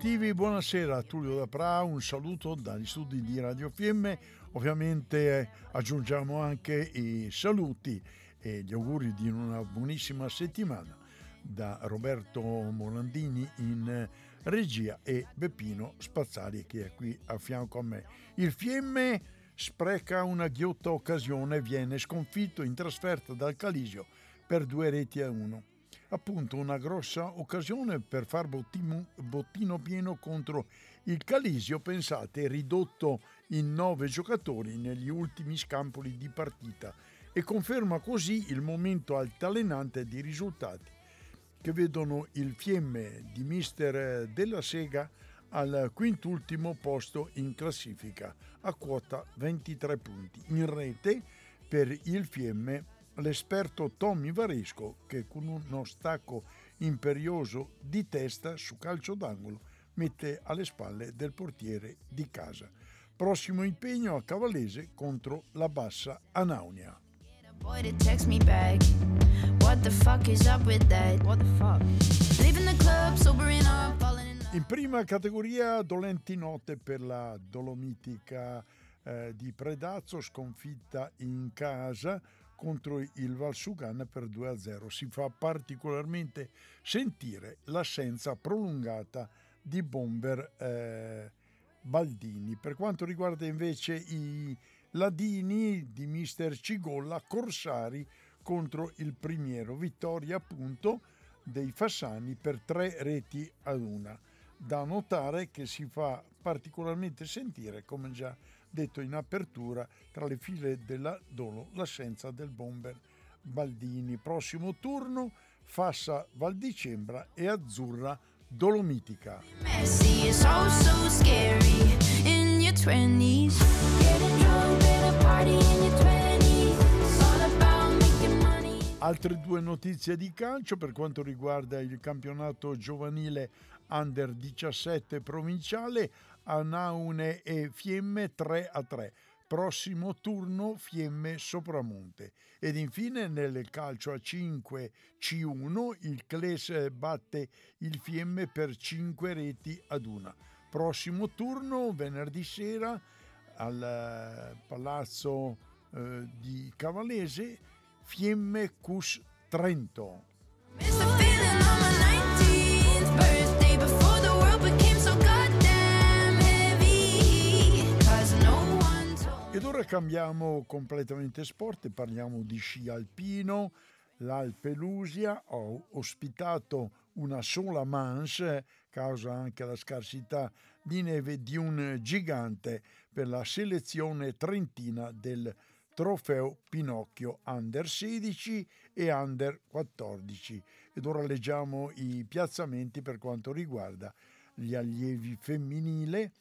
Sportivi, buonasera Tullio Dapra, un saluto dagli studi di Radio Fiemme, ovviamente eh, aggiungiamo anche i saluti e gli auguri di una buonissima settimana da Roberto Molandini in eh, regia e Beppino Spazzari che è qui a fianco a me. Il Fiemme spreca una ghiotta occasione viene sconfitto in trasferta dal Calisio per due reti a uno appunto una grossa occasione per far bottino, bottino pieno contro il Calisio, pensate, ridotto in nove giocatori negli ultimi scampoli di partita e conferma così il momento altalenante di risultati che vedono il Fiemme di mister Della Sega al quintultimo posto in classifica a quota 23 punti. In rete per il Fiemme l'esperto Tommy Varesco che con uno stacco imperioso di testa su calcio d'angolo mette alle spalle del portiere di casa. Prossimo impegno a Cavallese contro la Bassa Anaunia. In prima categoria dolenti note per la Dolomitica eh, di Predazzo sconfitta in casa contro il Valsugan per 2-0. Si fa particolarmente sentire l'assenza prolungata di bomber eh, Baldini. Per quanto riguarda invece i Ladini di mister Cigolla, Corsari contro il Primiero, vittoria appunto dei Fassani per tre reti ad una. Da notare che si fa particolarmente sentire, come già detto in apertura tra le file della Dolo l'assenza del bomber Baldini. Prossimo turno Fassa Valdicembra e Azzurra Dolomitica. Altre due notizie di calcio per quanto riguarda il campionato giovanile Under 17 provinciale. Anaune e Fiemme 3 a 3. Prossimo turno Fiemme Sopramonte. Ed infine nel calcio a 5 C1 il Cles batte il Fiemme per 5 reti ad una. Prossimo turno venerdì sera al eh, Palazzo eh, di Cavallese Fiemme Cus Trento. Ed ora cambiamo completamente sport e parliamo di sci alpino. L'Alpe Lusia ha ospitato una sola manche, causa anche la scarsità di neve, di un gigante per la selezione trentina del trofeo Pinocchio Under 16 e Under 14. Ed ora leggiamo i piazzamenti per quanto riguarda gli allievi femminile.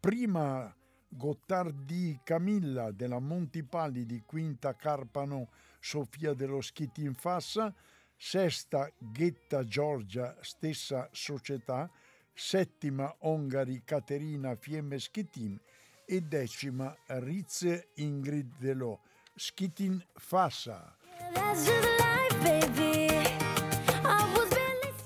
Prima Gottardi Camilla della Montipalli quinta Carpano Sofia dello Schitin Fassa, sesta Ghetta Giorgia stessa società, settima Ongari Caterina Fiemme Schitin e decima Rizze Ingrid dello Schitin Fassa.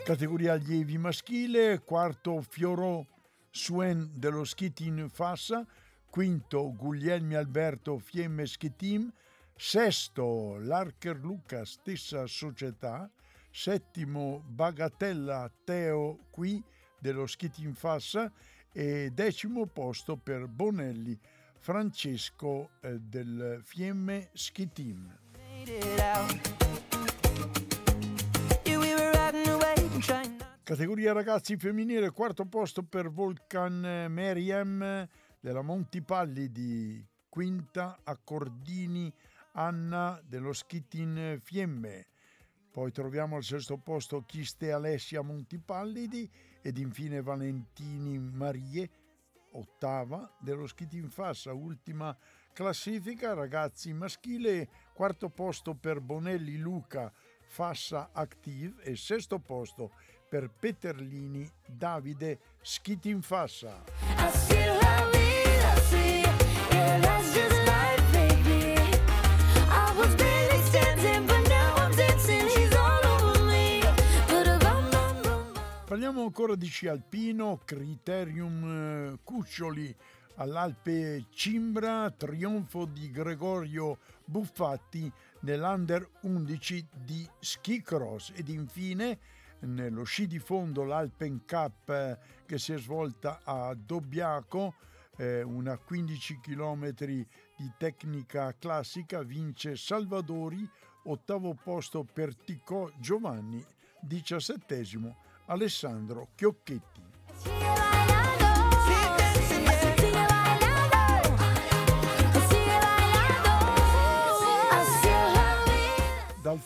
Categoria allievi maschile, quarto Fioro Suen dello Schitin Fassa, quinto Guglielmi Alberto Fiemme Schetim, sesto Larcher Luca stessa società, settimo Bagatella Teo qui dello Schetim Fassa e decimo posto per Bonelli Francesco eh, del Fiemme Schetim. Categoria ragazzi femminile, quarto posto per Volcan Meriem della Montipalli di Quinta Accordini Anna dello Schittin Fiemme. Poi troviamo al sesto posto Chiste Alessia Montipallidi ed infine Valentini Marie ottava, dello skiting fassa, ultima classifica, ragazzi maschile, quarto posto per Bonelli Luca Fassa Active e sesto posto per Peterlini Davide Skiting Fassa. Parliamo ancora di sci alpino, Criterium eh, Cuccioli all'Alpe Cimbra, trionfo di Gregorio Buffatti nell'Under 11 di ski cross ed infine nello sci di fondo l'Alpen Cup eh, che si è svolta a Dobbiaco, eh, una 15 km di tecnica classica, vince Salvadori, ottavo posto per Ticò Giovanni, diciassettesimo Alessandro Chiocchetti.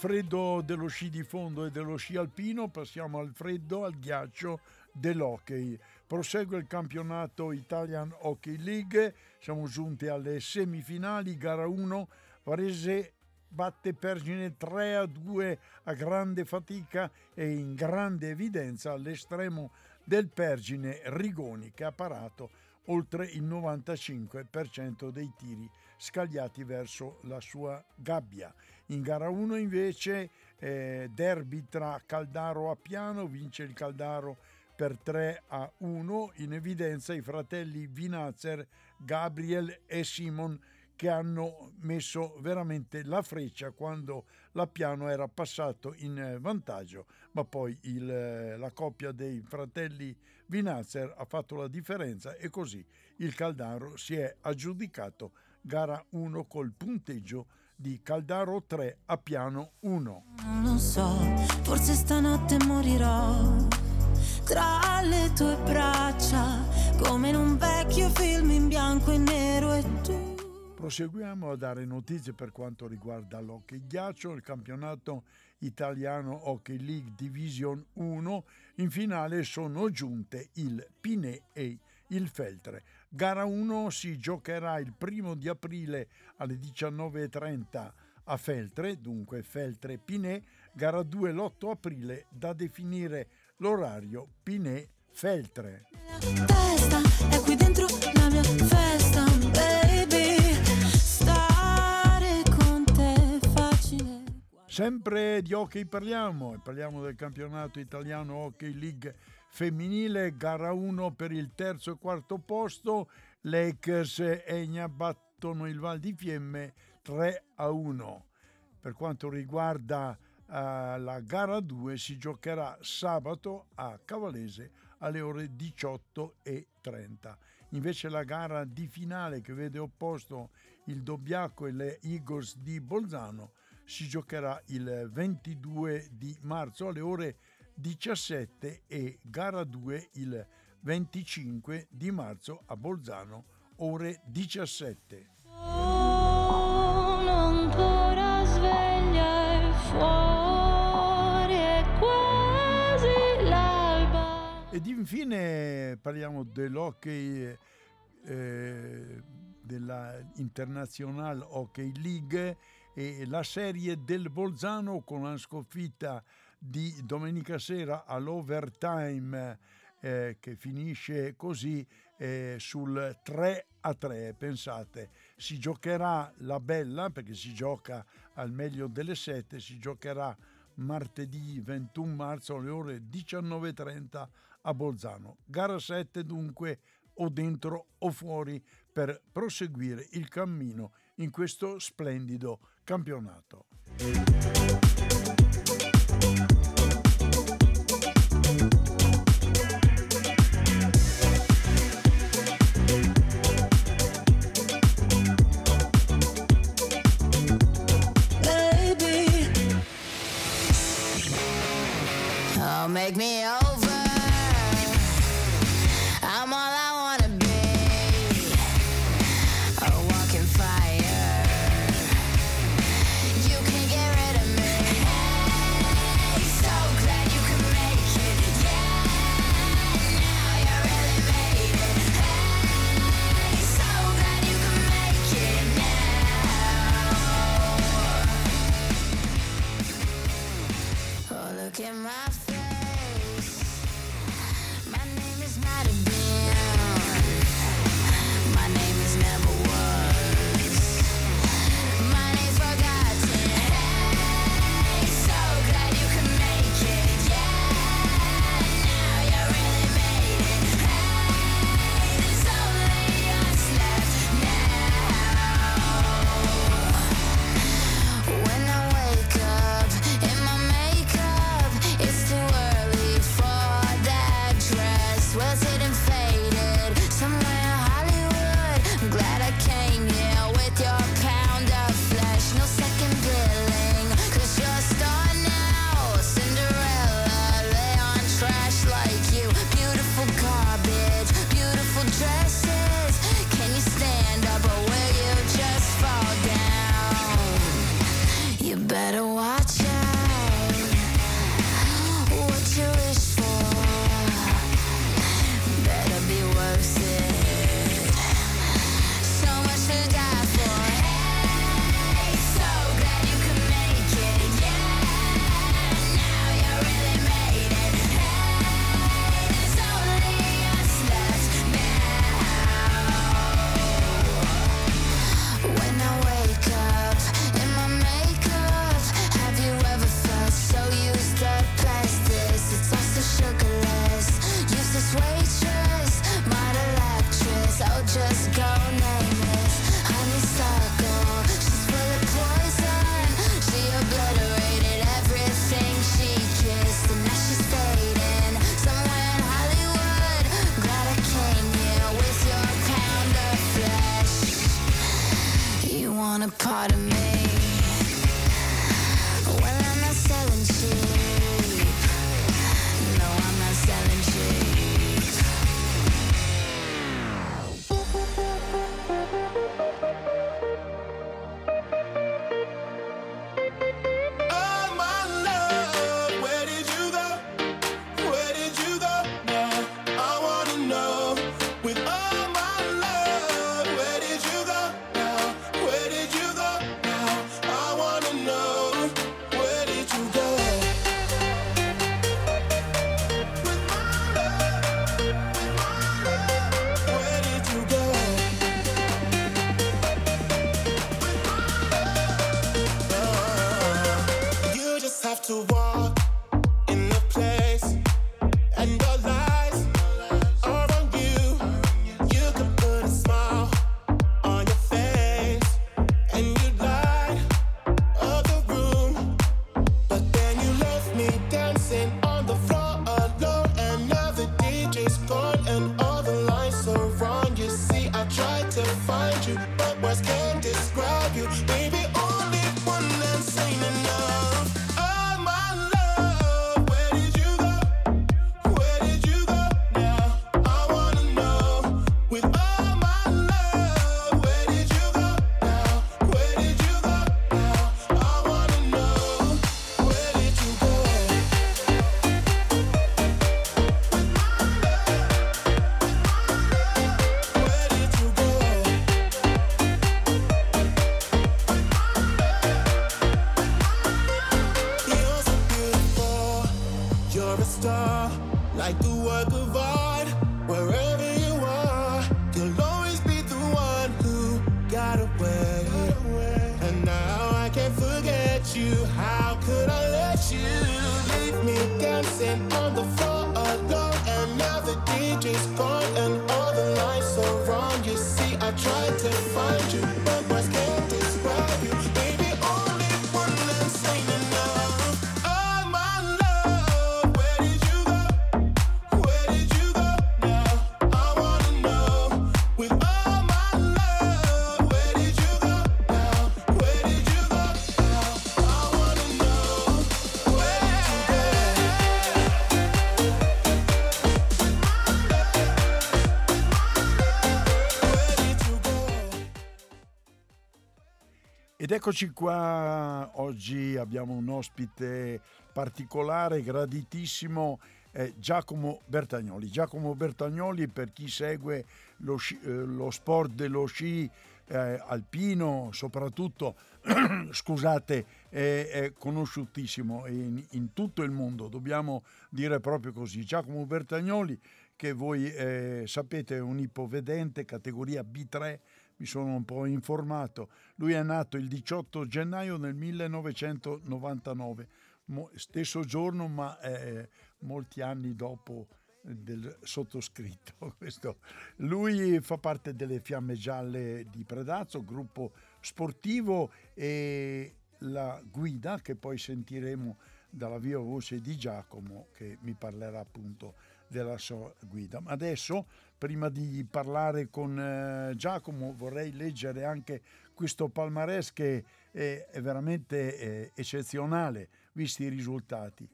Freddo dello sci di fondo e dello sci alpino passiamo al freddo, al ghiaccio dell'hockey. Prosegue il campionato Italian Hockey League, siamo giunti alle semifinali, gara 1, Varese batte Pergine 3 a 2 a grande fatica e in grande evidenza all'estremo del Pergine Rigoni che ha parato oltre il 95% dei tiri scagliati verso la sua gabbia. In gara 1 invece eh, derby tra Caldaro a Piano, vince il Caldaro per 3 a 1, in evidenza i fratelli Vinazer, Gabriel e Simon che hanno messo veramente la freccia quando la Piano era passato in vantaggio, ma poi il, la coppia dei fratelli Vinazer ha fatto la differenza e così il Caldaro si è aggiudicato gara 1 col punteggio di Caldaro 3 a piano 1. Non lo so, forse stanotte morirò tra le tue braccia, come in un vecchio film in bianco e nero e tu. Proseguiamo a dare notizie per quanto riguarda l'hockey ghiaccio, il campionato italiano Hockey League Division 1. In finale sono giunte il Pinè e il Feltre. Gara 1 si giocherà il primo di aprile alle 19.30 a Feltre, dunque Feltre Pinè. Gara 2 l'8 aprile da definire l'orario Pinè Feltre. La testa è qui dentro la mia festa, baby. Stare con te è facile. Sempre di hockey parliamo, e parliamo del campionato italiano Hockey League femminile, gara 1 per il terzo e quarto posto, Lakers e Egna battono il Val di Fiemme 3 a 1. Per quanto riguarda uh, la gara 2 si giocherà sabato a Cavalese alle ore 18.30. Invece la gara di finale che vede opposto il Dobbiaco e le Eagles di Bolzano si giocherà il 22 di marzo alle ore 17 e gara 2 il 25 di marzo a Bolzano ore 17. Sono ancora sveglia e fuori è quasi l'alba. Ed infine parliamo dell'hockey eh, della International Hockey League e la serie del Bolzano con la sconfitta di domenica sera all'overtime eh, che finisce così eh, sul 3 a 3. Pensate, si giocherà la bella perché si gioca al meglio delle 7, si giocherà martedì 21 marzo alle ore 19.30 a Bolzano. Gara 7 dunque o dentro o fuori per proseguire il cammino in questo splendido campionato. take me over. I'm all I wanna be, a walking fire. You can get rid of me. Hey, so glad you can make it. Yeah, now you really made it. Hey, so glad you can make it now. Oh, look at my. You. How could I Eccoci qua, oggi abbiamo un ospite particolare, graditissimo, è Giacomo Bertagnoli. Giacomo Bertagnoli, per chi segue lo, sci- eh, lo sport dello sci eh, alpino, soprattutto, scusate, è, è conosciutissimo in, in tutto il mondo, dobbiamo dire proprio così. Giacomo Bertagnoli, che voi eh, sapete è un ipovedente, categoria B3, mi sono un po' informato. Lui è nato il 18 gennaio del 1999, mo- stesso giorno ma eh, molti anni dopo del sottoscritto. Questo. Lui fa parte delle Fiamme Gialle di Predazzo, gruppo sportivo e la guida che poi sentiremo dalla viva voce di Giacomo che mi parlerà appunto della sua guida. Ma adesso, prima di parlare con eh, Giacomo, vorrei leggere anche questo palmarès che è, è veramente eh, eccezionale, visti i risultati.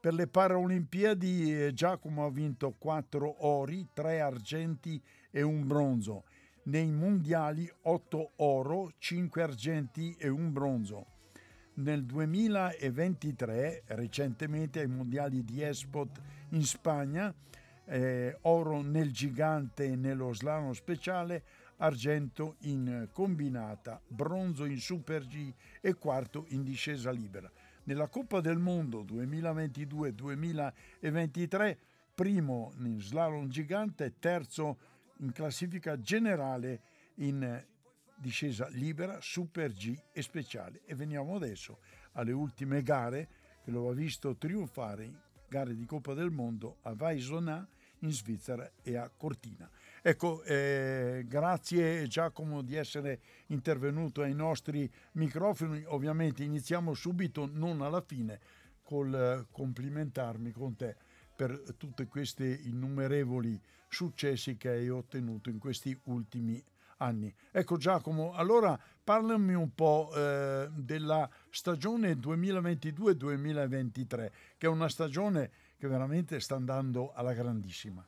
Per le Paralimpiadi eh, Giacomo ha vinto 4 ori, 3 argenti e un bronzo. Nei mondiali 8 oro, 5 argenti e un bronzo. Nel 2023, recentemente ai mondiali di Espot in Spagna, eh, oro nel gigante e nello slalom speciale, argento in combinata, bronzo in Super G e quarto in discesa libera. Nella Coppa del Mondo 2022-2023, primo in slalom gigante, terzo in classifica generale in discesa libera, Super G e speciale. E veniamo adesso alle ultime gare che lo ha visto trionfare gare di Coppa del Mondo a Vaisonà in Svizzera e a Cortina. Ecco, eh, grazie Giacomo di essere intervenuto ai nostri microfoni. Ovviamente iniziamo subito, non alla fine, col eh, complimentarmi con te per tutti questi innumerevoli successi che hai ottenuto in questi ultimi anni. Ecco Giacomo, allora parlami un po' eh, della stagione 2022-2023, che è una stagione che veramente sta andando alla grandissima.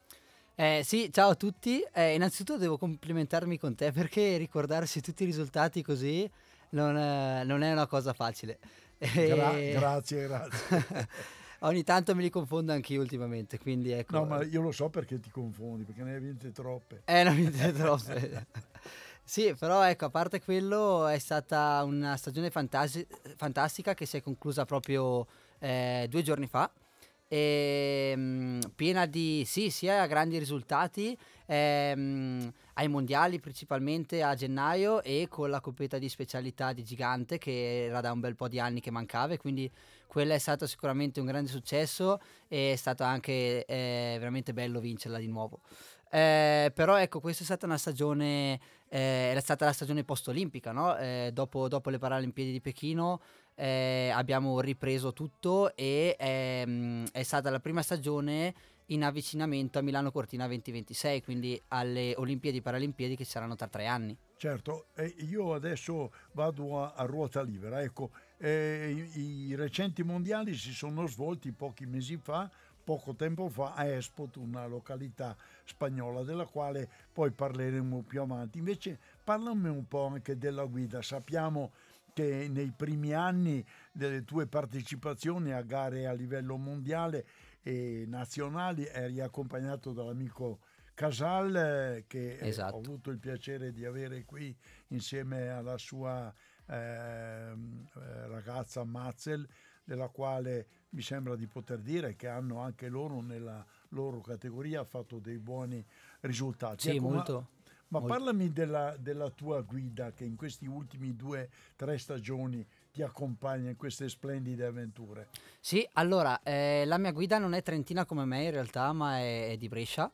Eh, sì, ciao a tutti. Eh, innanzitutto devo complimentarmi con te perché ricordarsi tutti i risultati così non, eh, non è una cosa facile. Gra- grazie, grazie. Ogni tanto me li confondo anche io ultimamente, quindi ecco. No, ma io lo so perché ti confondi, perché ne hai vinte troppe. Eh, ne hai vinte troppe. sì, però ecco, a parte quello è stata una stagione fantasi- fantastica che si è conclusa proprio eh, due giorni fa ehm, piena di sì, sia grandi risultati ehm, ai mondiali principalmente a gennaio e con la coppetta di specialità di Gigante che era da un bel po' di anni che mancava e quindi quella è stato sicuramente un grande successo e è stato anche eh, veramente bello vincerla di nuovo. Eh, però ecco, questa è stata una stagione, eh, era stata la stagione post-olimpica, no? Eh, dopo, dopo, le Paralimpiadi di Pechino eh, abbiamo ripreso tutto e ehm, è stata la prima stagione in avvicinamento a Milano Cortina 2026, quindi alle Olimpiadi e Paralimpiadi che saranno tra tre anni. Certo, eh, io adesso vado a, a ruota libera. Ecco, eh, i, i, recenti mondiali si sono svolti pochi mesi fa, poco tempo fa, a Espot, una località spagnola della quale poi parleremo più avanti. Invece parlami un po' anche della guida. Sappiamo che nei primi anni delle tue partecipazioni a gare a livello mondiale e nazionali eri accompagnato dall'amico Casal che esatto. ho avuto il piacere di avere qui insieme alla sua eh, ragazza Mazzel della quale mi sembra di poter dire che hanno anche loro nella loro categoria fatto dei buoni risultati. Sì, ecco, molto. Ma parlami della, della, tua guida che in questi ultimi due, tre stagioni ti accompagna in queste splendide avventure. Sì, allora, eh, la mia guida non è trentina come me in realtà, ma è, è di Brescia.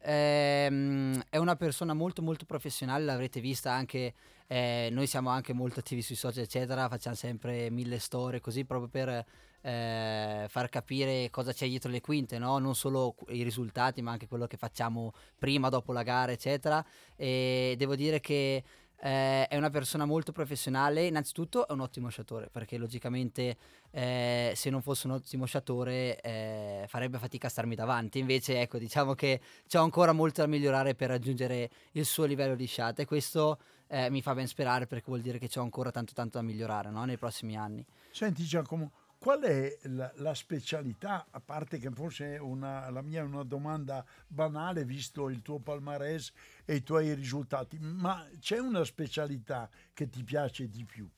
Eh, è una persona molto molto professionale, l'avrete vista anche, eh, noi siamo anche molto attivi sui social eccetera, facciamo sempre mille storie così proprio per eh, far capire cosa c'è dietro le quinte, no? non solo i risultati ma anche quello che facciamo prima, dopo la gara eccetera e devo dire che eh, è una persona molto professionale, innanzitutto è un ottimo sciatore perché logicamente eh, se non fosse un ottimo sciatore eh, farebbe fatica a starmi davanti, invece ecco diciamo che c'è ancora molto da migliorare per raggiungere il suo livello di sciata e questo eh, mi fa ben sperare perché vuol dire che c'è ancora tanto tanto da migliorare no? nei prossimi anni. Senti Giacomo, Qual è la, la, specialità, a parte che forse una, la mia è una domanda banale visto il tuo palmarès e i tuoi risultati, ma c'è una specialità che ti piace di più?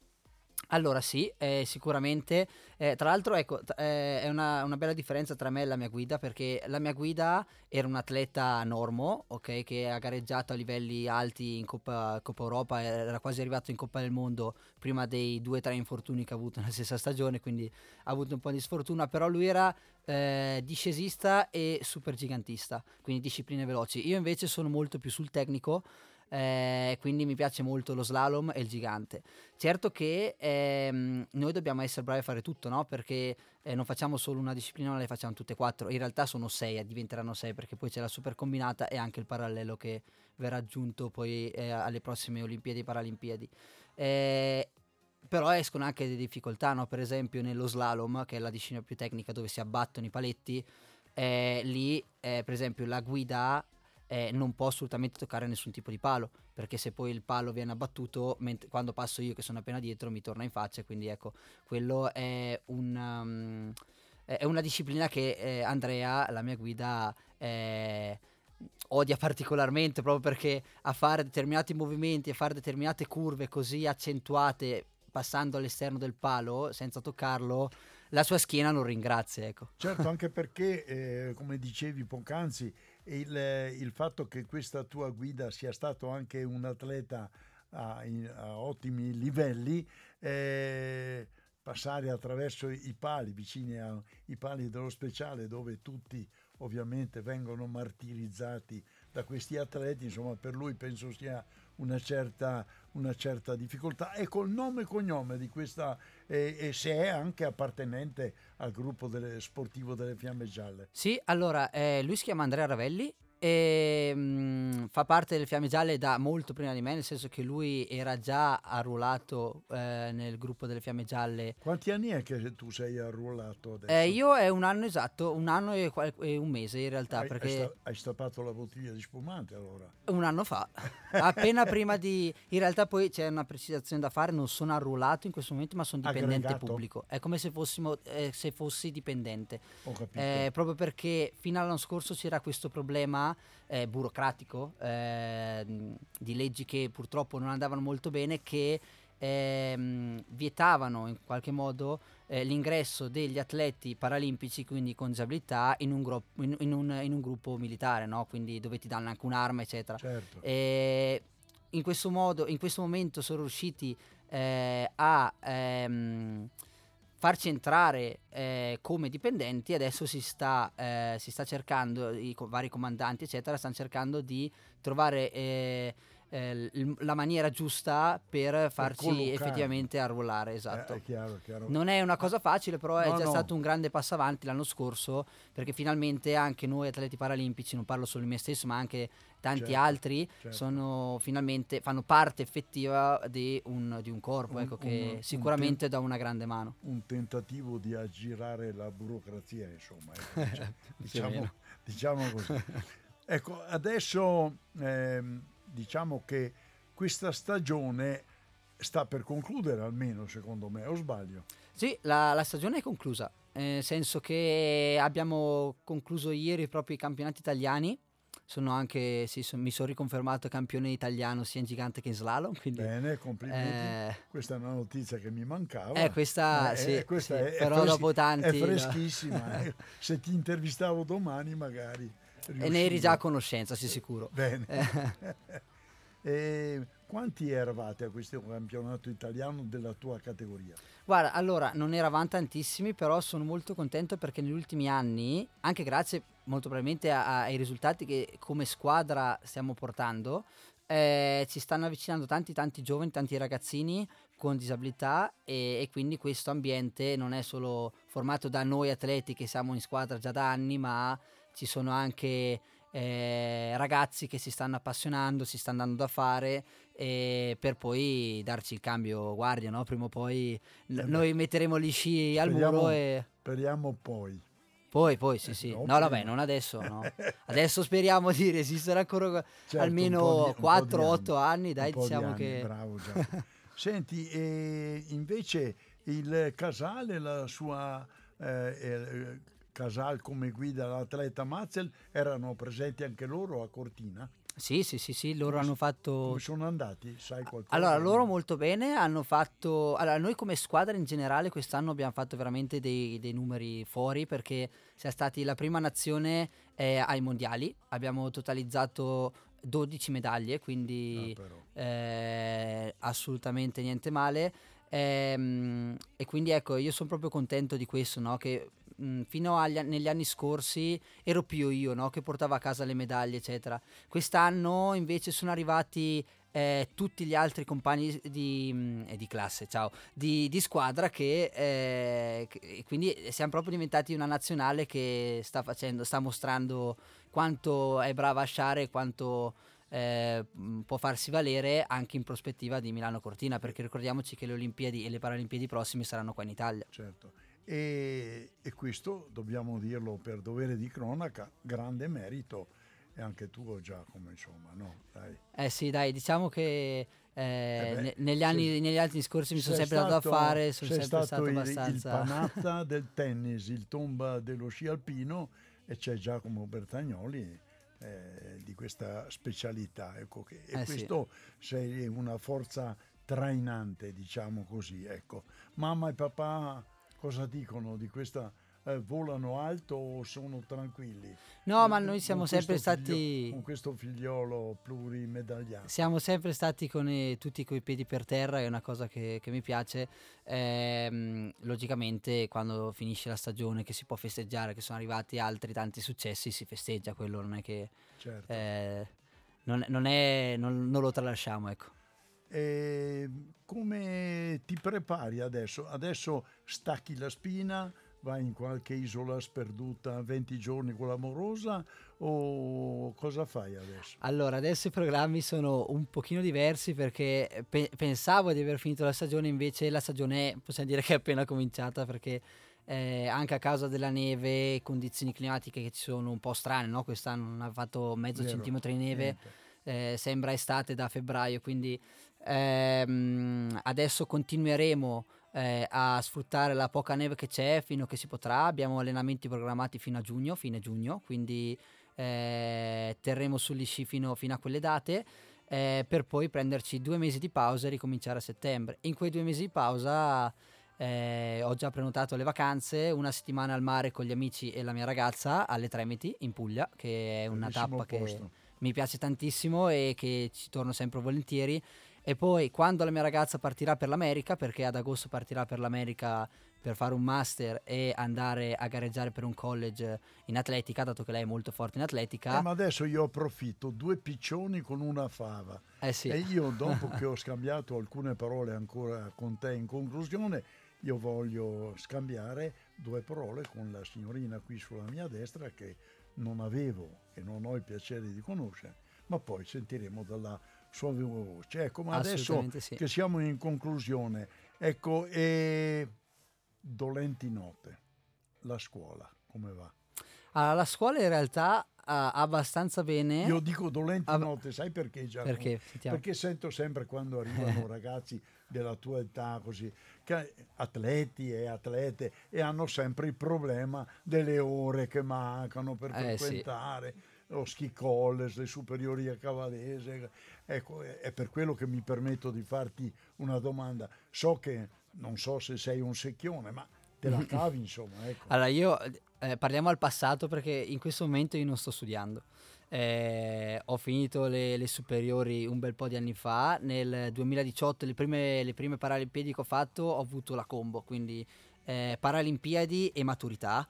Allora sì, eh, sicuramente. Eh, tra l'altro ecco, t- eh, è una, una, bella differenza tra me e la mia guida perché la mia guida era un atleta normo, ok, che ha gareggiato a livelli alti in Coppa, Coppa Europa, era quasi arrivato in Coppa del Mondo prima dei due o tre infortuni che ha avuto nella stessa stagione, quindi ha avuto un po' di sfortuna, però lui era eh, discesista e super gigantista, quindi discipline veloci. Io invece sono molto più sul tecnico eh, quindi mi piace molto lo slalom e il gigante. Certo che ehm, noi dobbiamo essere bravi a fare tutto, no? Perché eh, non facciamo solo una disciplina, ma le facciamo tutte e quattro. In realtà sono sei, eh, diventeranno sei perché poi c'è la super combinata e anche il parallelo che verrà aggiunto poi eh, alle prossime Olimpiadi e Paralimpiadi. Eh, però escono anche delle difficoltà, no? per esempio nello slalom, che è la disciplina più tecnica dove si abbattono i paletti, eh, lì eh, per esempio la guida eh, non può assolutamente toccare nessun tipo di palo, perché se poi il palo viene abbattuto, ment- quando passo io che sono appena dietro mi torna in faccia, quindi ecco, quello è un... Um, è una disciplina che eh, Andrea, la mia guida, eh, odia particolarmente proprio perché a fare determinati movimenti, a fare determinate curve così accentuate passando all'esterno del palo senza toccarlo, la sua schiena non ringrazia. Ecco. Certo, anche perché, eh, come dicevi poc'anzi, il, il, fatto che questa tua guida sia stato anche un atleta a, a ottimi livelli, eh, passare attraverso i pali, vicini ai pali dello speciale, dove tutti ovviamente vengono martirizzati da questi atleti, insomma per lui penso sia una certa, una certa difficoltà. E col nome e cognome di questa, e, e se è anche appartenente al gruppo delle, sportivo delle Fiamme Gialle. Sì, allora eh, lui si chiama Andrea Ravelli E, mm, fa parte delle Fiamme Gialle da molto prima di me, nel senso che lui era già arruolato eh, nel gruppo delle Fiamme Gialle. Quanti anni è che tu sei arruolato adesso? Eh, io è un anno esatto, un anno e, qual- e un mese in realtà, hai, perché hai, sta- hai stappato la bottiglia di spumante allora? un anno fa, appena prima di... In realtà poi c'è una precisazione da fare, non sono arruolato in questo momento, ma sono dipendente Aggregato? pubblico. È come se, fossimo, eh, se fossi dipendente. Ho capito. Eh, proprio perché fino all'anno scorso c'era questo problema eh, burocratico eh, di leggi che purtroppo non andavano molto bene che ehm, vietavano in qualche modo eh, l'ingresso degli atleti paralimpici, quindi con disabilità, in un, gro- in- in un- in un gruppo militare, no? quindi dove ti danno anche un'arma, eccetera. certo. In questo modo, in questo momento sono riusciti eh, a ehm, farci entrare eh, come dipendenti. Adesso si sta, eh, si sta cercando, i vari comandanti, eccetera, stanno cercando di trovare eh, eh, l- la maniera giusta per farci collocare. effettivamente arruolare. Eh, Esatto. è chiaro, è chiaro. Non è una cosa facile, però è No, già no. stato un grande passo avanti l'anno scorso, perché finalmente anche noi atleti paralimpici, non parlo solo di me stesso, ma anche tanti Certo, altri, certo. sono finalmente fanno parte effettiva di un, di un corpo, Un- ecco, che un sicuramente dà una grande mano. un tentativo di aggirare la burocrazia, insomma, ecco, diciamo, meno. diciamo così. Ecco, adesso ehm, diciamo che questa stagione sta per concludere almeno secondo me, o sbaglio? Sì, la, la stagione è conclusa, nel senso che abbiamo concluso ieri proprio i campionati italiani. Sono anche, sì, son- mi sono riconfermato campione italiano sia in gigante che in slalom. Quindi, Bene, complimenti. eh, Questa è una notizia che mi mancava. Eh, questa- Eh, sì, eh, questa sì, è, però freschi- dopo tanti, È no. freschissima. eh. Se ti intervistavo domani magari... e ne eri riuscivo. già a conoscenza, sì, sicuro. Bene. Eh. e quanti eravate a questo campionato italiano della tua categoria? Guarda, allora non eravamo tantissimi, però sono molto contento perché negli ultimi anni, anche grazie molto probabilmente ai risultati che come squadra stiamo portando, eh, ci stanno avvicinando tanti tanti giovani, tanti ragazzini con disabilità e, e quindi questo ambiente non è solo formato da noi atleti che siamo in squadra già da anni, ma ci sono anche eh, ragazzi che si stanno appassionando, si stanno dando da fare e per poi darci il cambio guardia, no? Prima o poi n- Eh noi metteremo gli sci al Speriamo- muro e Speriamo poi. poi, poi sì Eh, sì. no, vabbè, non adesso, no. Adesso speriamo di resistere ancora Certo, almeno di- un po' di 4-8 anni. anni, dai, diciamo anni, che... Bravo. Senti, e invece il Casale, la sua eh, eh, Casal come guida l'atleta Mazzel, erano presenti anche loro a Cortina? Sì, sì, sì, sì, loro Come hanno fatto... Come sono andati? Sai qualcosa? Allora, loro molto bene, hanno fatto... Allora, noi come squadra in generale quest'anno abbiamo fatto veramente dei, dei numeri fuori perché siamo stati la prima nazione eh, ai mondiali, abbiamo totalizzato 12 medaglie, quindi Ah, eh, assolutamente niente male. Ehm, e quindi ecco, io sono proprio contento di questo, no? che mh, fino agli, negli anni scorsi ero più io no? che portavo a casa le medaglie, eccetera. Quest'anno invece sono arrivati eh, tutti gli altri compagni di, mh, eh, di classe, ciao, di, di squadra che, eh, che- quindi siamo proprio diventati una nazionale che sta facendo, sta mostrando quanto è brava a sciare e quanto eh, può farsi valere anche in prospettiva di Milano Cortina, perché ricordiamoci che le Olimpiadi e le Paralimpiadi prossime saranno qua in Italia. Certo. E, e questo, dobbiamo dirlo per dovere di cronaca, grande merito e anche tuo Giacomo, insomma, no? Dai. Eh sì, dai, diciamo che eh, Eh beh, ne- negli, sei- anni, negli anni scorsi mi sono Sei sempre dato da stato- fare, sono sei sempre stato stato il, abbastanza... il panatta del tennis, il tomba dello sci alpino e c'è Giacomo Bertagnoli eh, di questa specialità. Ecco che, e Eh sì. questo sei una forza trainante, diciamo così. Ecco. Mamma e papà cosa dicono di questa? eh, volano alto o sono tranquilli? No, ma noi siamo sempre questo figlio- stati... con questo figliolo plurimedagliato. Siamo sempre stati con i- tutti coi piedi per terra, è una cosa che, che mi piace. Ehm, logicamente, quando finisce la stagione, che si può festeggiare, che sono arrivati altri tanti successi, si festeggia. Quello non è che. Certo. eh, non, non è, non, non lo tralasciamo, ecco. E come ti prepari adesso? Adesso stacchi la spina, vai in qualche isola sperduta 20 giorni con l'amorosa o cosa fai adesso? Allora, adesso i programmi sono un pochino diversi perché pe- pensavo di aver finito la stagione, invece la stagione possiamo dire che è appena cominciata perché eh, anche a causa della neve condizioni climatiche che ci sono un po' strane, no? quest'anno non ha fatto mezzo Vero, centimetro di neve, eh, sembra estate da febbraio, quindi ehm, adesso continueremo eh, a sfruttare la poca neve che c'è fino a che si potrà, abbiamo allenamenti programmati fino a giugno, fine giugno, quindi eh, terremo sugli sci fino, fino a quelle date. eh, per poi prenderci due mesi di pausa e ricominciare a settembre. In quei due mesi di pausa eh, ho già prenotato le vacanze, una settimana al mare con gli amici e la mia ragazza alle Tremiti in Puglia, che è una Bellissimo tappa che posto. mi piace tantissimo e che ci torno sempre volentieri. E poi quando la mia ragazza partirà per l'America, perché ad agosto partirà per l'America per fare un master e andare a gareggiare per un college in atletica, dato che lei è molto forte in atletica. Eh, ma adesso io approfitto, due piccioni con una fava. Eh sì. E io, dopo che ho scambiato alcune parole ancora con te in conclusione, io voglio scambiare due parole con la signorina qui sulla mia destra che non avevo e non ho il piacere di conoscere, ma poi sentiremo dalla sua voce. Ecco, ma adesso sì. che siamo in conclusione, ecco, e dolenti note, la scuola, come va? Allora, la scuola in realtà ah, abbastanza bene. Io dico dolenti Ah, note, sai perché Giacomo? Perché? Perché sento sempre quando arrivano ragazzi della tua età così, che atleti e atlete e hanno sempre il problema delle ore che mancano per Eh, sì. Lo ski college, le superiori a Cavallese. Ecco, è è per quello che mi permetto di farti una domanda. So che non so se sei un secchione, ma te la cavi insomma, ecco. Allora, io eh, parliamo al passato perché in questo momento io non sto studiando. Eh, ho finito le, le superiori un bel po' di anni fa. Nel 2018, le prime, le prime Paralimpiadi che ho fatto, ho avuto la combo, quindi eh, Paralimpiadi e maturità.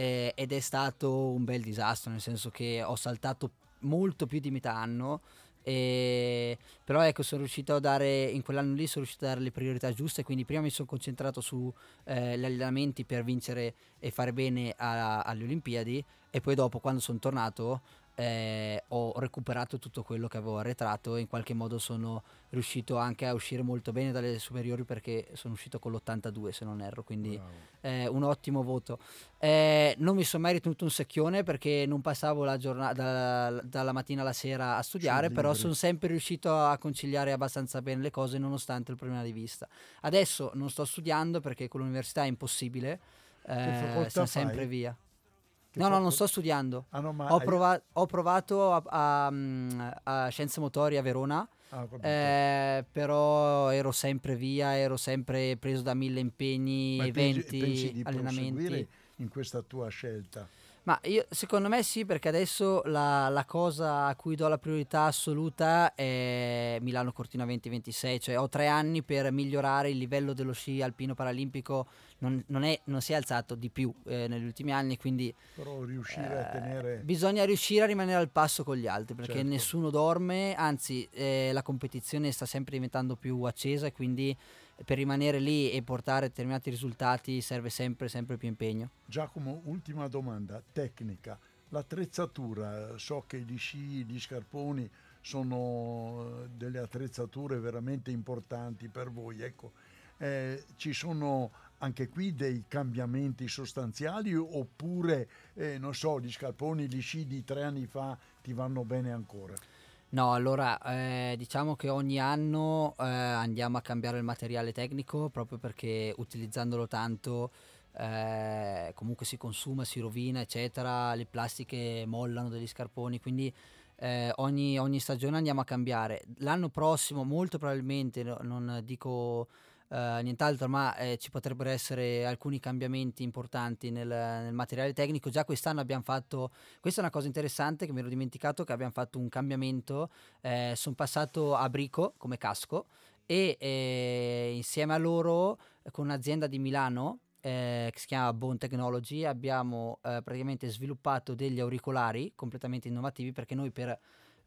Eh, ed è stato un bel disastro, nel senso che ho saltato molto più di metà anno. e- però ecco sono riuscito a dare in quell'anno lì sono riuscito a dare le priorità giuste quindi prima mi sono concentrato su eh, allenamenti per vincere e fare bene a- alle Olimpiadi e poi dopo quando sono tornato eh, ho recuperato tutto quello che avevo arretrato e in qualche modo sono riuscito anche a uscire molto bene dalle superiori perché sono uscito con l'82 se non erro quindi eh, un ottimo voto. Eh, non mi sono mai ritenuto un secchione perché non passavo la giornata da- dalla mattina alla sera a studiare Sui però sono sempre riuscito a conciliare abbastanza bene le cose nonostante il problema di vista. Adesso non sto studiando perché con l'università è impossibile eh, sono sempre via no no non sto studiando Ah, no, ho, hai- prova- ho provato a, a, a Scienze Motori a Verona, Ah, eh, però ero sempre via, ero sempre preso da mille impegni, Ma pensi- eventi, pensi di allenamenti. in questa tua scelta? Ma io, secondo me sì, perché adesso la, la cosa a cui do la priorità assoluta è Milano Cortina 2026, cioè ho tre anni per migliorare il livello dello sci alpino paralimpico, non, non è- non si è alzato di più eh, negli ultimi anni, quindi Però riuscire a eh, tenere... bisogna riuscire a rimanere al passo con gli altri perché Certo. nessuno dorme, anzi eh, la competizione sta sempre diventando più accesa quindi per rimanere lì e portare determinati risultati serve sempre, sempre più impegno. Giacomo, ultima domanda, tecnica. L'attrezzatura, so che gli sci, gli scarponi sono eh, delle attrezzature veramente importanti per voi, ecco. Eh, ci sono anche qui dei cambiamenti sostanziali oppure, eh, non so, gli scarponi, gli sci di tre anni fa ti vanno bene ancora? No, allora eh, diciamo che ogni anno eh, andiamo a cambiare il materiale tecnico proprio perché utilizzandolo tanto eh, comunque si consuma, si rovina, eccetera, le plastiche mollano degli scarponi, quindi eh, ogni, ogni stagione andiamo a cambiare. L'anno prossimo molto probabilmente, no- non dico eh, nient'altro, ma eh, ci potrebbero essere alcuni cambiamenti importanti nel, nel materiale tecnico. Già quest'anno abbiamo fatto questa è una cosa interessante che mi ero dimenticato che abbiamo fatto un cambiamento. Eh, sono passato a Brico come casco e eh, insieme a loro con un'azienda di Milano eh, che si chiama Bone Technology abbiamo eh, praticamente sviluppato degli auricolari completamente innovativi perché noi per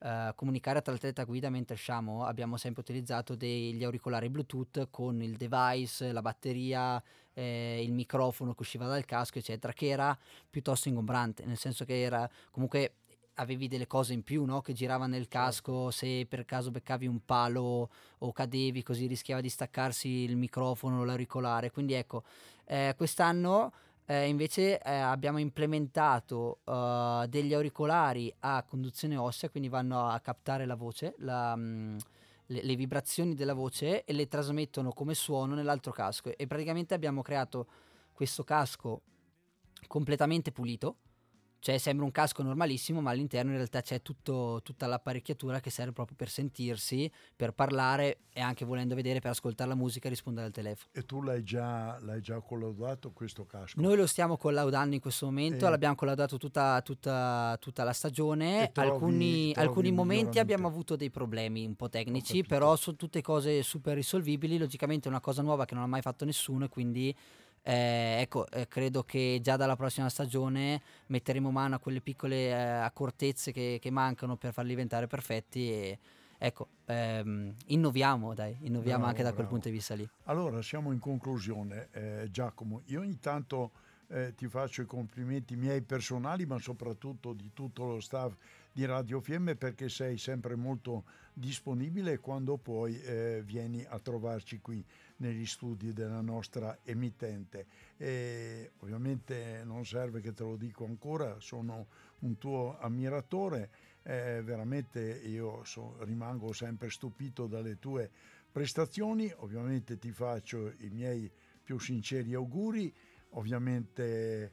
eh, comunicare tra l'atleta guida mentre sciamo abbiamo sempre utilizzato degli auricolari Bluetooth con il device, la batteria, eh, il microfono che usciva dal casco, eccetera, che era piuttosto ingombrante, nel senso che era comunque avevi delle cose in più no? che giravano nel Certo. casco, se per caso beccavi un palo o cadevi così rischiava di staccarsi il microfono o l'auricolare. Quindi ecco, eh, quest'anno eh, invece eh, abbiamo implementato eh, degli auricolari a conduzione ossea, quindi vanno a captare la voce, la, mm, le, le vibrazioni della voce e le trasmettono come suono nell'altro casco. E praticamente abbiamo creato questo casco completamente pulito. Cioè sembra un casco normalissimo, ma all'interno in realtà c'è tutto- tutta l'apparecchiatura che serve proprio per sentirsi, per parlare e anche volendo vedere per ascoltare la musica e rispondere al telefono. E tu l'hai già, l'hai già collaudato questo casco? Noi lo stiamo collaudando in questo momento, E- l'abbiamo collaudato tutta, tutta- tutta la stagione. Trovi- alcuni, alcuni momenti abbiamo avuto dei problemi un po' tecnici, però sono tutte cose super risolvibili. Logicamente è una cosa nuova che non ha mai fatto nessuno e quindi eh, ecco, eh, credo che già dalla prossima stagione metteremo mano a quelle piccole eh, accortezze che, che mancano per farli diventare perfetti e ecco, ehm, innoviamo, dai, innoviamo Bravo, anche da quel bravo. punto di vista lì. Allora, siamo in conclusione. Eh, Giacomo, io intanto eh, ti faccio i complimenti miei personali, ma soprattutto di tutto lo staff di Radio Fiemme perché sei sempre molto disponibile quando puoi eh, vieni a trovarci qui negli studi della nostra emittente. E ovviamente non serve che te lo dico ancora, sono un tuo ammiratore, eh, veramente io so- rimango sempre stupito dalle tue prestazioni, ovviamente ti faccio i miei più sinceri auguri, ovviamente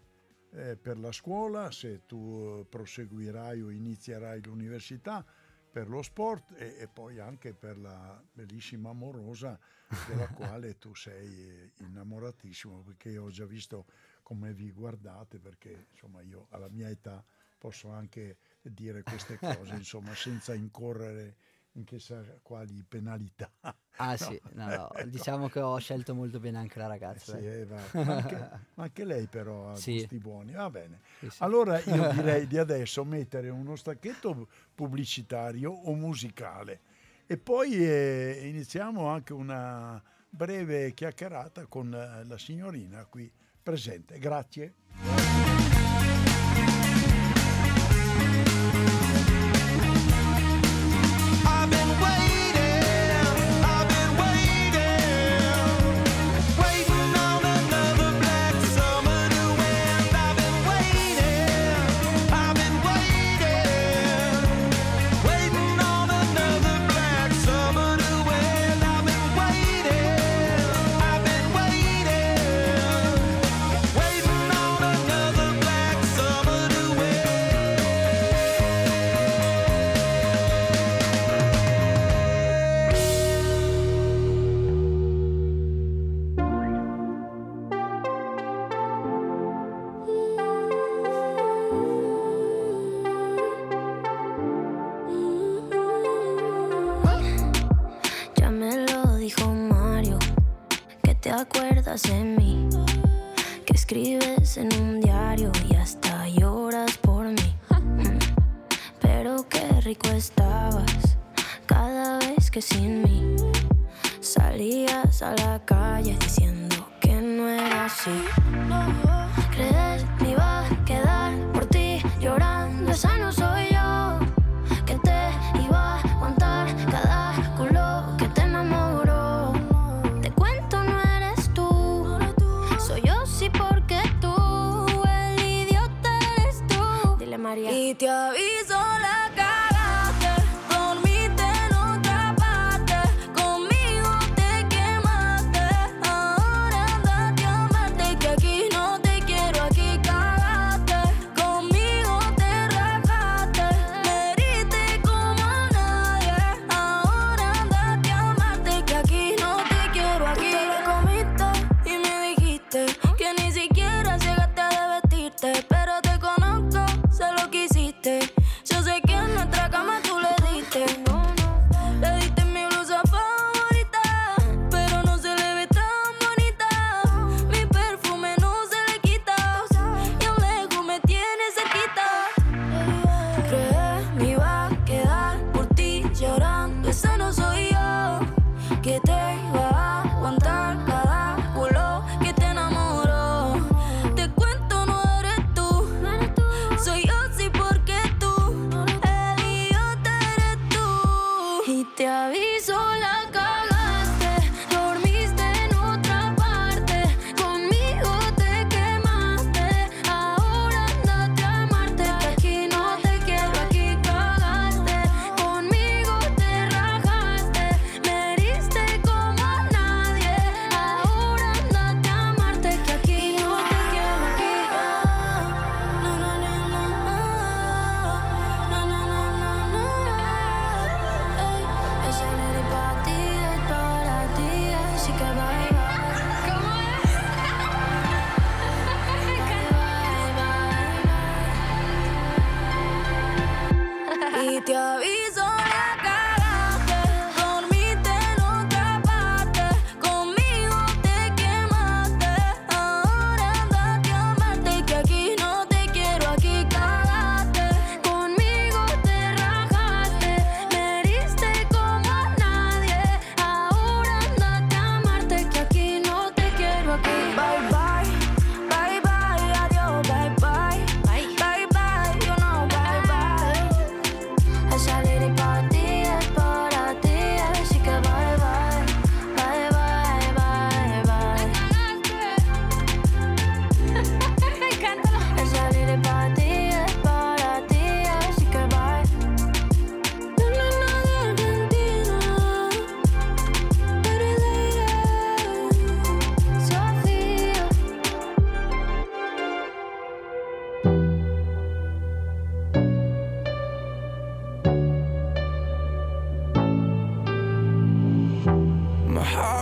eh, per la scuola, se tu eh, proseguirai o inizierai l'università, per lo sport e, e poi anche per la bellissima amorosa della quale tu sei innamoratissimo, perché ho già visto come vi guardate, perché insomma io alla mia età posso anche dire queste cose, insomma, senza incorrere in chissà quali penalità. Ah sì, no, no, diciamo che ho scelto molto bene anche la ragazza. Sì, eh. Ma, anche, ma anche lei però ha Sì. gusti buoni. Va bene. Sì, sì. Allora io direi di adesso mettere uno stacchetto pubblicitario o musicale e poi eh, iniziamo anche una breve chiacchierata con eh, la signorina qui presente. Grazie. Te acuerdas de mí, que escribes en un diario y hasta lloras por mí. Pero qué rico estabas cada vez que sin mí salías a la calle diciendo que no era así. Crees me iba a quedar por ti llorando, esa no soy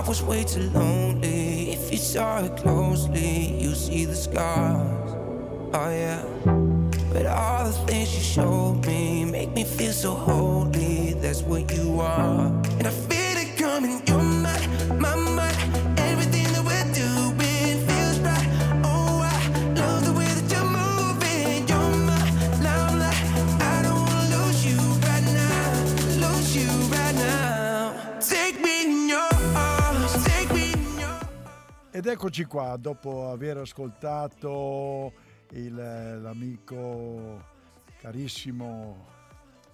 was way too lonely. If you saw it closely, you see the scars. Oh yeah. But all the things you showed me make me feel so holy. That's what you are, and I feel it coming. Eccoci qua, dopo aver ascoltato il, l'amico carissimo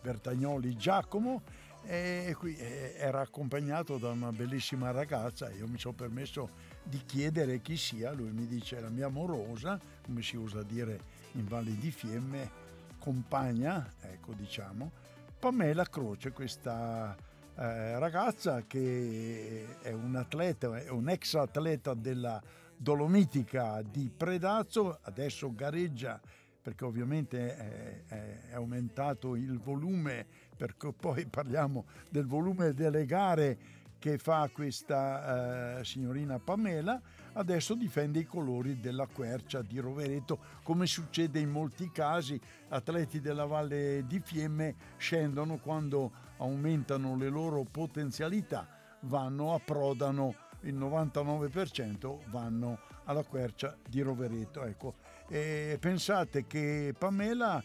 Bertagnoli Giacomo, e qui era accompagnato da una bellissima ragazza, io mi sono permesso di chiedere chi sia, lui mi dice la mia amorosa, come si usa dire in Valle di Fiemme, compagna, ecco diciamo, Pamela Croce, questa eh, ragazza che è un atleta, è un ex atleta della Dolomitica di Predazzo, adesso gareggia perché ovviamente è, è, è aumentato il volume, perché poi parliamo del volume delle gare che fa questa eh, signorina Pamela, adesso difende i colori della Quercia di Rovereto, come succede in molti casi, atleti della Valle di Fiemme scendono quando aumentano le loro potenzialità, vanno, approdano il 99% vanno alla quercia di Rovereto. Ecco. E pensate che Pamela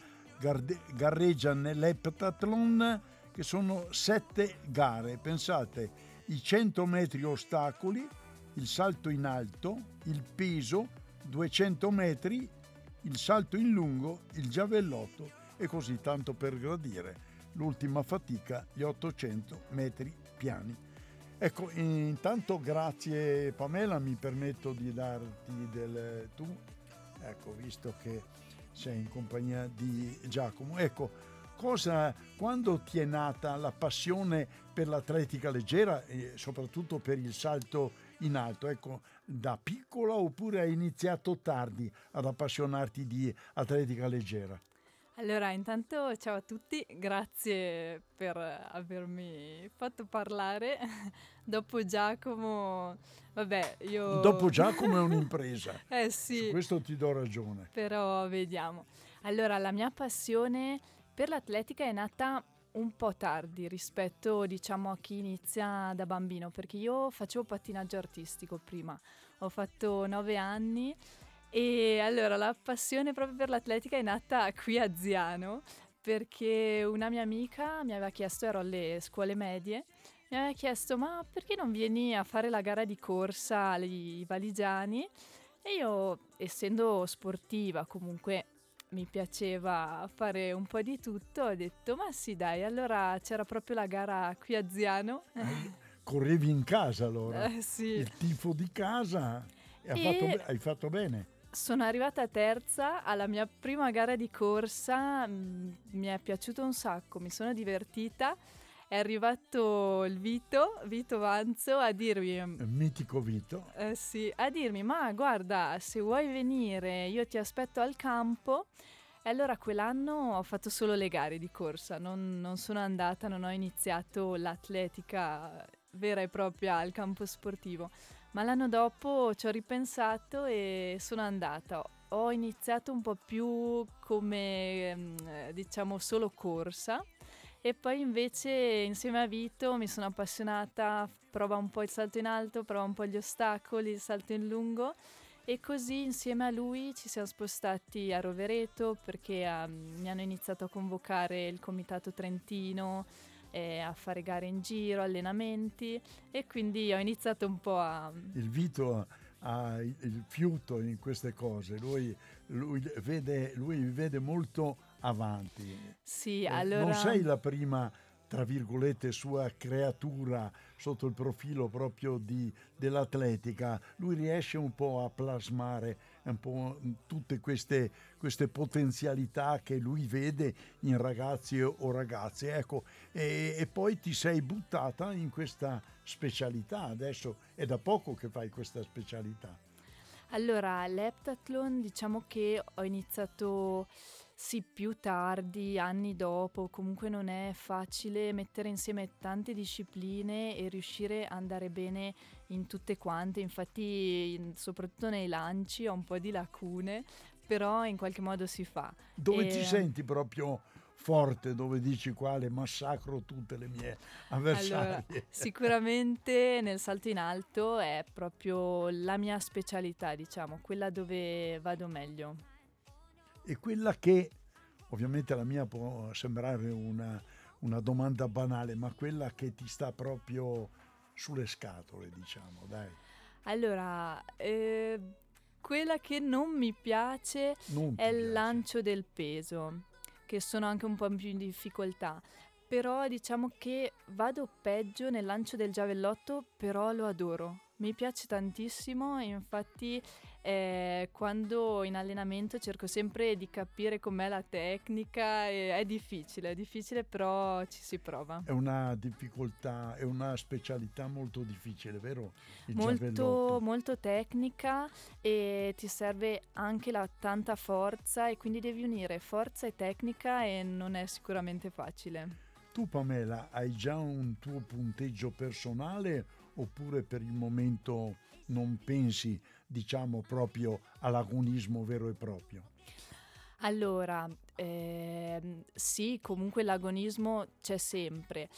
gareggia nell'Eptathlon che sono sette gare, pensate, i 100 metri ostacoli, il salto in alto, il peso, 200 metri, il salto in lungo, il giavellotto e così tanto per gradire l'ultima fatica, gli 800 metri piani. Ecco, intanto grazie Pamela, mi permetto di darti del tu, ecco, visto che sei in compagnia di Giacomo. Ecco, cosa, quando ti è nata la passione per l'atletica leggera e soprattutto per il salto in alto? Ecco, da piccola oppure hai iniziato tardi ad appassionarti di atletica leggera? Allora, intanto ciao a tutti, grazie per avermi fatto parlare. Dopo Giacomo, vabbè, io... Dopo Giacomo è un'impresa. eh sì. Su questo ti do ragione. Però vediamo. Allora, la mia passione per l'atletica è nata un po' tardi rispetto, diciamo, a chi inizia da bambino, perché io facevo pattinaggio artistico prima. Ho fatto nove anni e allora la passione proprio per l'atletica è nata qui a Ziano perché una mia amica mi aveva chiesto, ero alle scuole medie, mi aveva chiesto ma perché non vieni a fare la gara di corsa ai Valigiani? E io, essendo sportiva, comunque mi piaceva fare un po' di tutto, ho detto ma sì dai, allora c'era proprio la gara qui a Ziano. Correvi in casa allora, Eh, sì. il tifo di casa, e fatto hai fatto bene. Sono arrivata terza alla mia prima gara di corsa, mm, mi è piaciuto un sacco, mi sono divertita. È arrivato il Vito, Vito Vanzo, a dirmi, Il mitico Vito. eh sì, a dirmi, ma guarda, se vuoi venire io ti aspetto al campo. E allora quell'anno ho fatto solo le gare di corsa, non, non sono andata, non ho iniziato l'atletica vera e propria al campo sportivo. Ma l'anno dopo ci ho ripensato e sono andata. Ho iniziato un po' più come, mm, eh, diciamo, solo corsa. E poi invece insieme a Vito mi sono appassionata, prova un po' il salto in alto, prova un po' gli ostacoli, il salto in lungo e così insieme a lui ci siamo spostati a Rovereto perché ehm, mi hanno iniziato a convocare il Comitato Trentino eh, a fare gare in giro, allenamenti e quindi ho iniziato un po' a... Il Vito ha il fiuto in queste cose, lui, lui vede, lui vede molto avanti. Sì, Eh, allora... Non sei la prima, tra virgolette, sua creatura sotto il profilo proprio di- dell'atletica. Lui riesce un po' a plasmare un po' tutte queste, queste potenzialità che lui vede in ragazzi o ragazze. Ecco, e, e poi ti sei buttata in questa specialità. Adesso è da poco che fai questa specialità. Allora, l'heptathlon diciamo che ho iniziato sì più tardi, anni dopo, comunque non è facile mettere insieme tante discipline e riuscire a andare bene in tutte quante, infatti in- soprattutto nei lanci ho un po' di lacune, però in qualche modo si fa. Dove E- ti senti proprio forte, dove dici quale massacro tutte le mie Allora, avversarie. sicuramente nel salto in alto è proprio la mia specialità, diciamo, quella dove vado meglio. e quella che ovviamente la mia può sembrare una, una domanda banale, ma quella che ti sta proprio sulle scatole, diciamo, dai. Allora, eh, quella che non mi piace Non è il piace. lancio del peso, che sono anche un po' più in difficoltà. Però diciamo che vado peggio nel lancio del giavellotto, però lo adoro. Mi piace tantissimo, infatti eh, quando in allenamento cerco sempre di capire com'è la tecnica, è difficile, è difficile però ci si prova. È una difficoltà, è una specialità molto difficile, vero? Il molto, molto tecnica e ti serve anche la tanta forza e quindi devi unire forza e tecnica e non è sicuramente facile. Tu Pamela hai già un tuo punteggio personale oppure per il momento non pensi, diciamo, proprio all'agonismo vero e proprio? Allora, ehm, sì, comunque l'agonismo c'è sempre.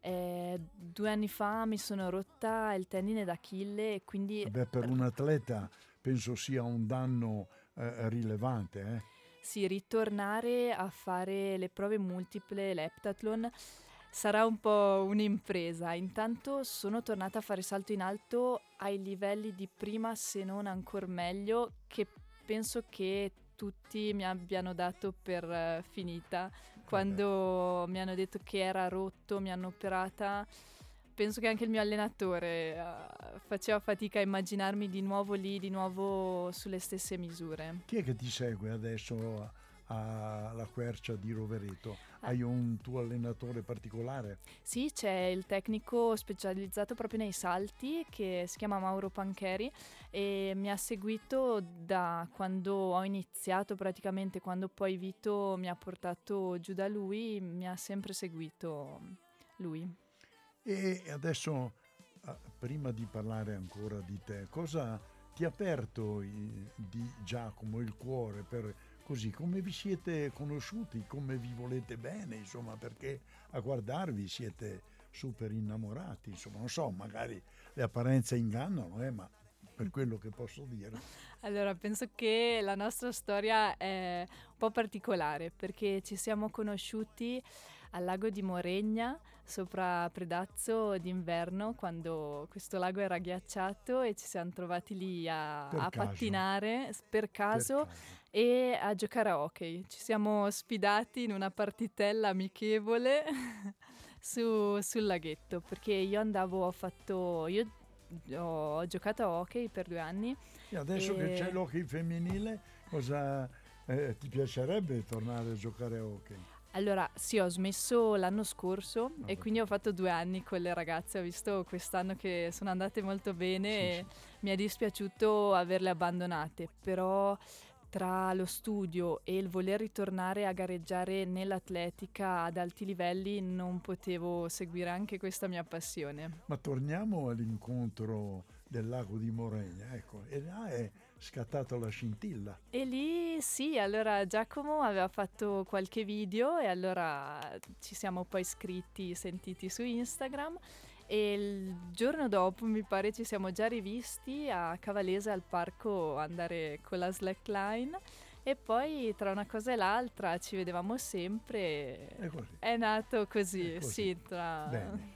Eh, due anni fa mi sono rotta il tendine d'Achille e quindi Beh, per un atleta penso sia un danno eh, rilevante, eh? sì, ritornare a fare le prove multiple, l'heptathlon, sarà un po' un'impresa. Intanto sono tornata a fare salto in alto ai livelli di prima, se non ancora meglio, che penso che tutti mi abbiano dato per eh, finita. Quando mi hanno detto che era rotto, mi hanno operata. Penso che anche il mio allenatore eh, faceva fatica a immaginarmi di nuovo lì, di nuovo sulle stesse misure. Chi è che ti segue adesso alla quercia di Rovereto? Hai un tuo allenatore particolare? Sì, c'è il tecnico specializzato proprio nei salti che si chiama Mauro Pancheri e mi ha seguito da quando ho iniziato praticamente, quando poi Vito mi ha portato giù da lui, mi ha sempre seguito lui. E adesso, ah, prima di parlare ancora di te, cosa ti ha aperto di Giacomo il cuore per così come vi siete conosciuti, come vi volete bene, insomma, perché a guardarvi siete super innamorati, insomma, non so, magari le apparenze ingannano, eh, ma per quello che posso dire. Allora, penso che la nostra storia è un po' particolare perché ci siamo conosciuti al lago di Moregna, sopra Predazzo d'inverno, quando questo lago era ghiacciato e ci siamo trovati lì a, a caso. pattinare per Per caso caso. e a giocare a hockey. Ci siamo sfidati in una partitella amichevole su- sul laghetto perché io andavo, ho fatto, io ho giocato a hockey per due anni. E adesso che E- c'è l'hockey femminile, cosa eh, ti piacerebbe tornare a giocare a hockey? Allora, sì, ho smesso l'anno scorso e Vabbè. quindi ho fatto due anni con le ragazze. Ho visto quest'anno che sono andate molto bene Sì, e mi è dispiaciuto averle abbandonate, però tra lo studio e il voler ritornare a gareggiare nell'atletica ad alti livelli non potevo seguire anche questa mia passione. Ma torniamo all'incontro del lago di Moregna, ecco, e là è scattata la scintilla. E lì sì, allora Giacomo aveva fatto qualche video e allora ci siamo poi scritti, sentiti su Instagram e il giorno dopo mi pare ci siamo già rivisti a Cavalese al parco andare con la slackline e poi tra una cosa e l'altra ci vedevamo sempre. È così. È nato così, È così. sì, tra... Bene,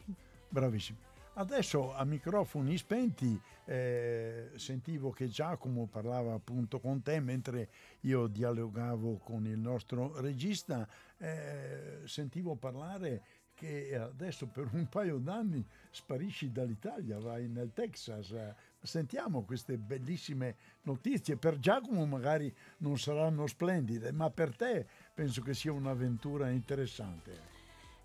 bravissimo. Adesso a microfoni spenti eh, sentivo che Giacomo parlava appunto con te mentre io dialogavo con il nostro regista, eh, sentivo parlare che adesso per un paio d'anni sparisci dall'Italia, vai nel Texas. Sentiamo queste bellissime notizie. Per Giacomo magari non saranno splendide, ma per te penso che sia un'avventura interessante.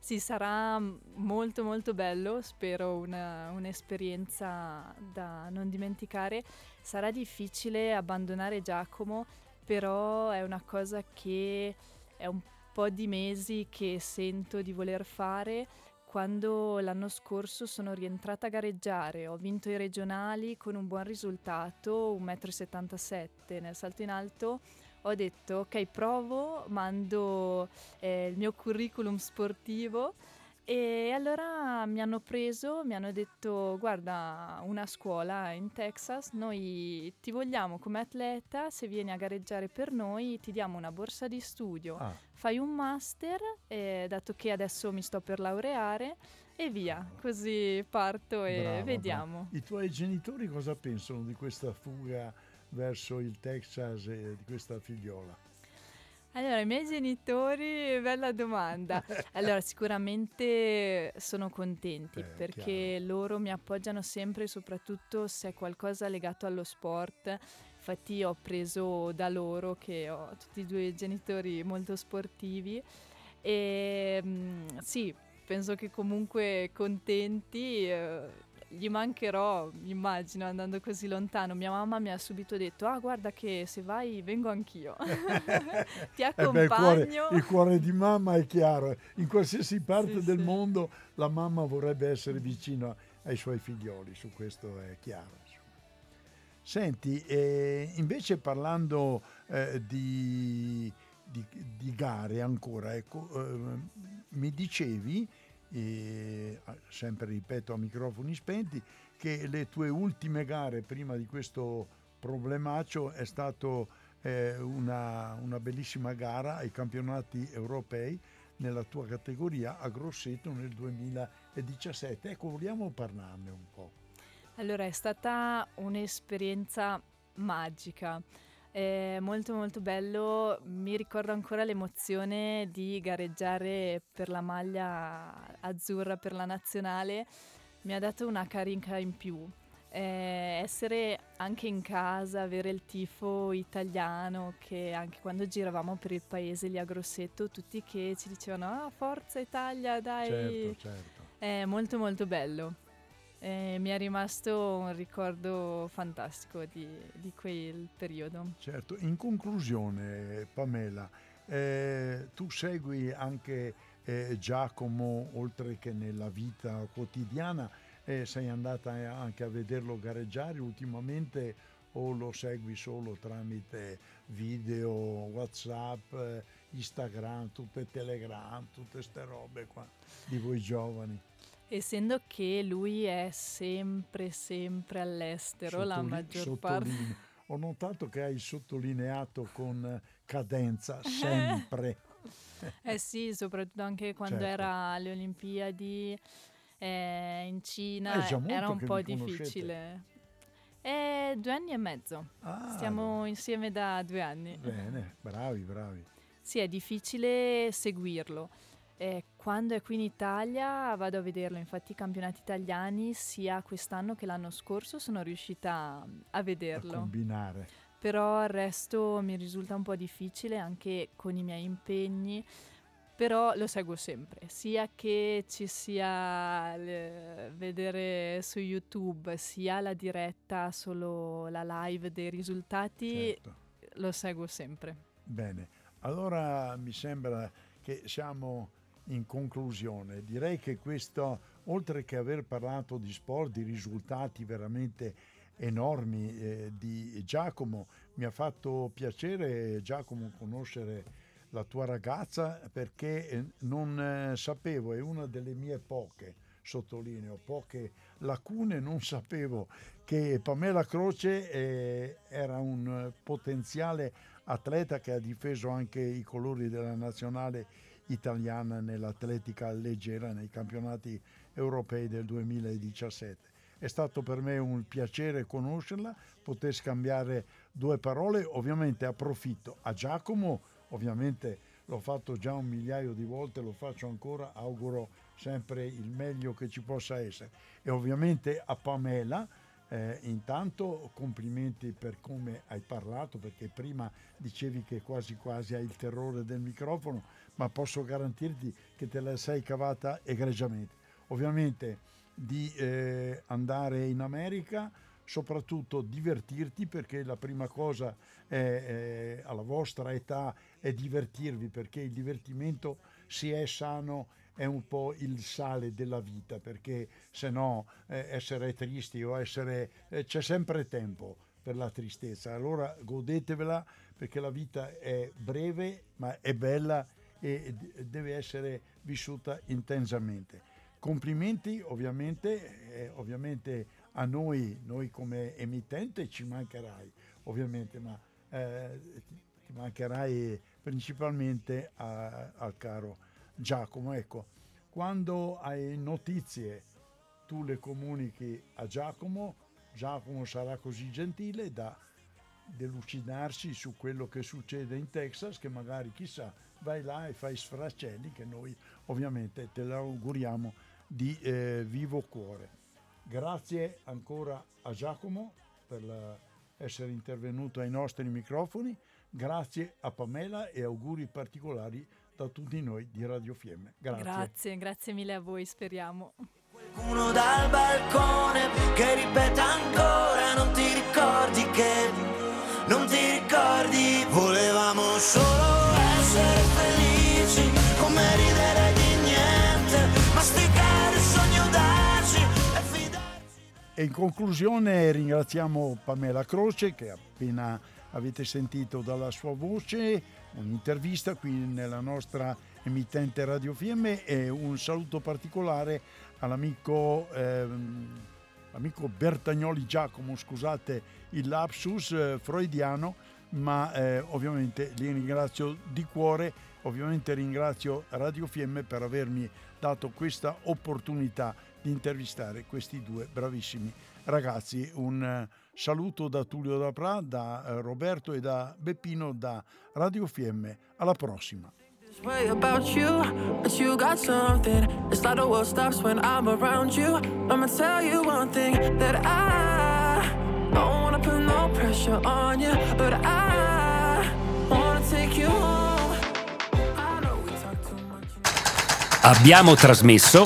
Sì, sarà molto molto bello, spero una- un'esperienza da non dimenticare. Sarà difficile abbandonare Giacomo, però è una cosa che è un po' di mesi che sento di voler fare. Quando l'anno scorso sono rientrata a gareggiare, ho vinto i regionali con un buon risultato, 1,77 m nel salto in alto, ho detto ok provo, mando eh, il mio curriculum sportivo e allora mi hanno preso, mi hanno detto guarda una scuola in Texas, noi ti vogliamo come atleta, se vieni a gareggiare per noi ti diamo una borsa di studio, Ah, fai un master, eh, dato che adesso mi sto per laureare e via, così parto e brava, vediamo. brava. I tuoi genitori cosa pensano di questa fuga verso il Texas e di questa figliola? Allora, i miei genitori, bella domanda. Allora, sicuramente sono contenti Eh, perché loro mi appoggiano sempre, soprattutto se è qualcosa legato allo sport. Infatti ho preso da loro che ho tutti e due genitori molto sportivi e mm, sì, penso che comunque contenti. eh, gli mancherò, immagino, andando così lontano. Mia mamma mi ha subito detto: Ah, guarda che se vai vengo anch'io. Ti Eh beh, il, cuore, accompagno. il cuore di mamma è chiaro, in qualsiasi parte Sì, del sì. mondo la mamma vorrebbe essere vicino ai suoi figlioli, su questo è chiaro. Senti, eh, invece parlando eh, di, di- di gare ancora, ecco, eh, mi dicevi, eh, sempre ripeto a microfoni spenti, che le tue ultime gare prima di questo problemaccio è stato eh, una, una bellissima gara ai campionati europei nella tua categoria a Grosseto nel 2017. Ecco, vogliamo parlarne un po'. Allora, è stata un'esperienza magica. È molto molto bello, mi ricordo ancora l'emozione di gareggiare per la maglia azzurra per la nazionale, mi ha dato una carica in più. Eh, essere anche in casa, avere il tifo italiano, che anche quando giravamo per il paese lì a Grosseto, tutti che ci dicevano ah forza Italia, dai, Certo, certo. è molto molto bello. Eh, mi è rimasto un ricordo fantastico di, di quel periodo. Certo, in conclusione, Pamela, eh, tu segui anche eh, Giacomo oltre che nella vita quotidiana, eh, sei andata anche a vederlo gareggiare ultimamente o lo segui solo tramite video, Whatsapp, eh, Instagram, tutte Telegram, tutte queste robe qua di voi giovani? Essendo che lui è sempre, sempre all'estero, la Sottoli- maggior parte. sottolineo. Ho notato che hai sottolineato con cadenza sempre. Eh sì, soprattutto anche quando Certo. era alle Olimpiadi eh, in Cina molto era un po' difficile. È due anni e mezzo. Ah, Stiamo insieme da due anni. Bene, bravi, bravi. Sì, è difficile seguirlo. Eh, quando è qui in Italia vado a vederlo, infatti i campionati italiani sia quest'anno che l'anno scorso sono riuscita a A vederlo. combinare. Però il resto mi risulta un po' difficile anche con i miei impegni, però lo seguo sempre, sia che ci sia il- vedere su YouTube, sia la diretta, solo la live dei risultati, Certo. lo seguo sempre. Bene, allora mi sembra che siamo in conclusione. Direi che questo, oltre che aver parlato di sport, di risultati veramente enormi eh, di Giacomo, mi ha fatto piacere Giacomo conoscere la tua ragazza perché eh, non eh, sapevo, è una delle mie poche, sottolineo, poche lacune, non sapevo che Pamela Croce eh, era un potenziale atleta che ha difeso anche i colori della nazionale italiana nell'atletica leggera nei campionati europei del 2017. È stato per me un piacere conoscerla, poter scambiare due parole, ovviamente approfitto. A Giacomo, ovviamente l'ho fatto già un migliaio di volte, lo faccio ancora, auguro sempre il meglio che ci possa essere. E ovviamente a Pamela eh, intanto complimenti per come hai parlato, perché prima dicevi che quasi quasi hai il terrore del microfono, ma posso garantirti che te la sei cavata egregiamente. Ovviamente di eh, andare in America, soprattutto divertirti, perché la prima cosa è, è, alla vostra età è divertirvi, perché il divertimento, se è sano, è un po' il sale della vita, perché se no eh, essere tristi o essere... eh, c'è sempre tempo per la tristezza, allora godetevela perché la vita è breve ma è bella e deve essere vissuta intensamente. Complimenti ovviamente, eh, ovviamente a noi, noi come emittente ci mancherai ovviamente, ma eh, ti- mancherai principalmente a- al caro Giacomo. Ecco, quando hai notizie tu le comunichi a Giacomo, Giacomo sarà così gentile da delucidarci su quello che succede in Texas, che magari chissà vai là e fai sfraccelli che noi ovviamente te lo auguriamo di eh, vivo cuore. Grazie ancora a Giacomo per la- essere intervenuto ai nostri microfoni, grazie a Pamela e auguri particolari da tutti noi di Radio Fiemme. Grazie. Grazie, grazie mille a voi, speriamo. Uno dal balcone che ripete ancora Non ti ricordi che Non ti ricordi Volevamo E in conclusione ringraziamo Pamela Croce che appena avete sentito dalla sua voce un'intervista qui nella nostra emittente Radio Fiemme e un saluto particolare all'amico ehm, Bertagnoli Giacomo, scusate il lapsus eh, freudiano, ma eh, ovviamente li ringrazio di cuore, ovviamente ringrazio Radio Fiemme per avermi dato questa opportunità di intervistare questi due bravissimi ragazzi. Un eh, saluto da Tullio da eh, Roberto e da Beppino da Radio Fiemme. Alla prossima. way about you, but you got something. It's like the world stops when I'm around you. I'ma tell you one thing that I don't wanna put no pressure on you, but I wanna take you home. I know we talk too much. Abbiamo trasmesso